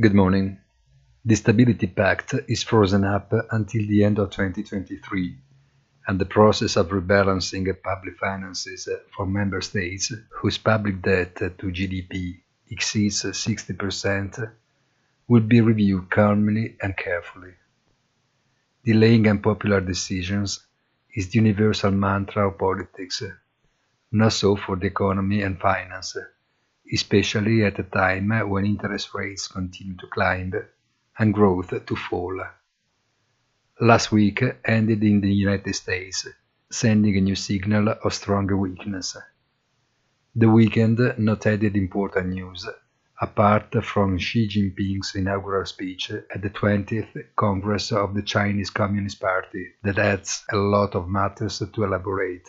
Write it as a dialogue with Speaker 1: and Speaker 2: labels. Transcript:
Speaker 1: Good morning. The Stability Pact is frozen up until the end of 2023, and the process of rebalancing public finances for member states whose public debt to GDP exceeds 60% will be reviewed calmly and carefully. Delaying unpopular decisions is the universal mantra of politics, not so for the economy and finance, especially at a time when interest rates continue to climb and growth to fall. Last week ended in the United States, sending a new signal of stronger weakness. The weekend not added important news, apart from Xi Jinping's inaugural speech at the 20th Congress of the Chinese Communist Party that adds a lot of matters to elaborate.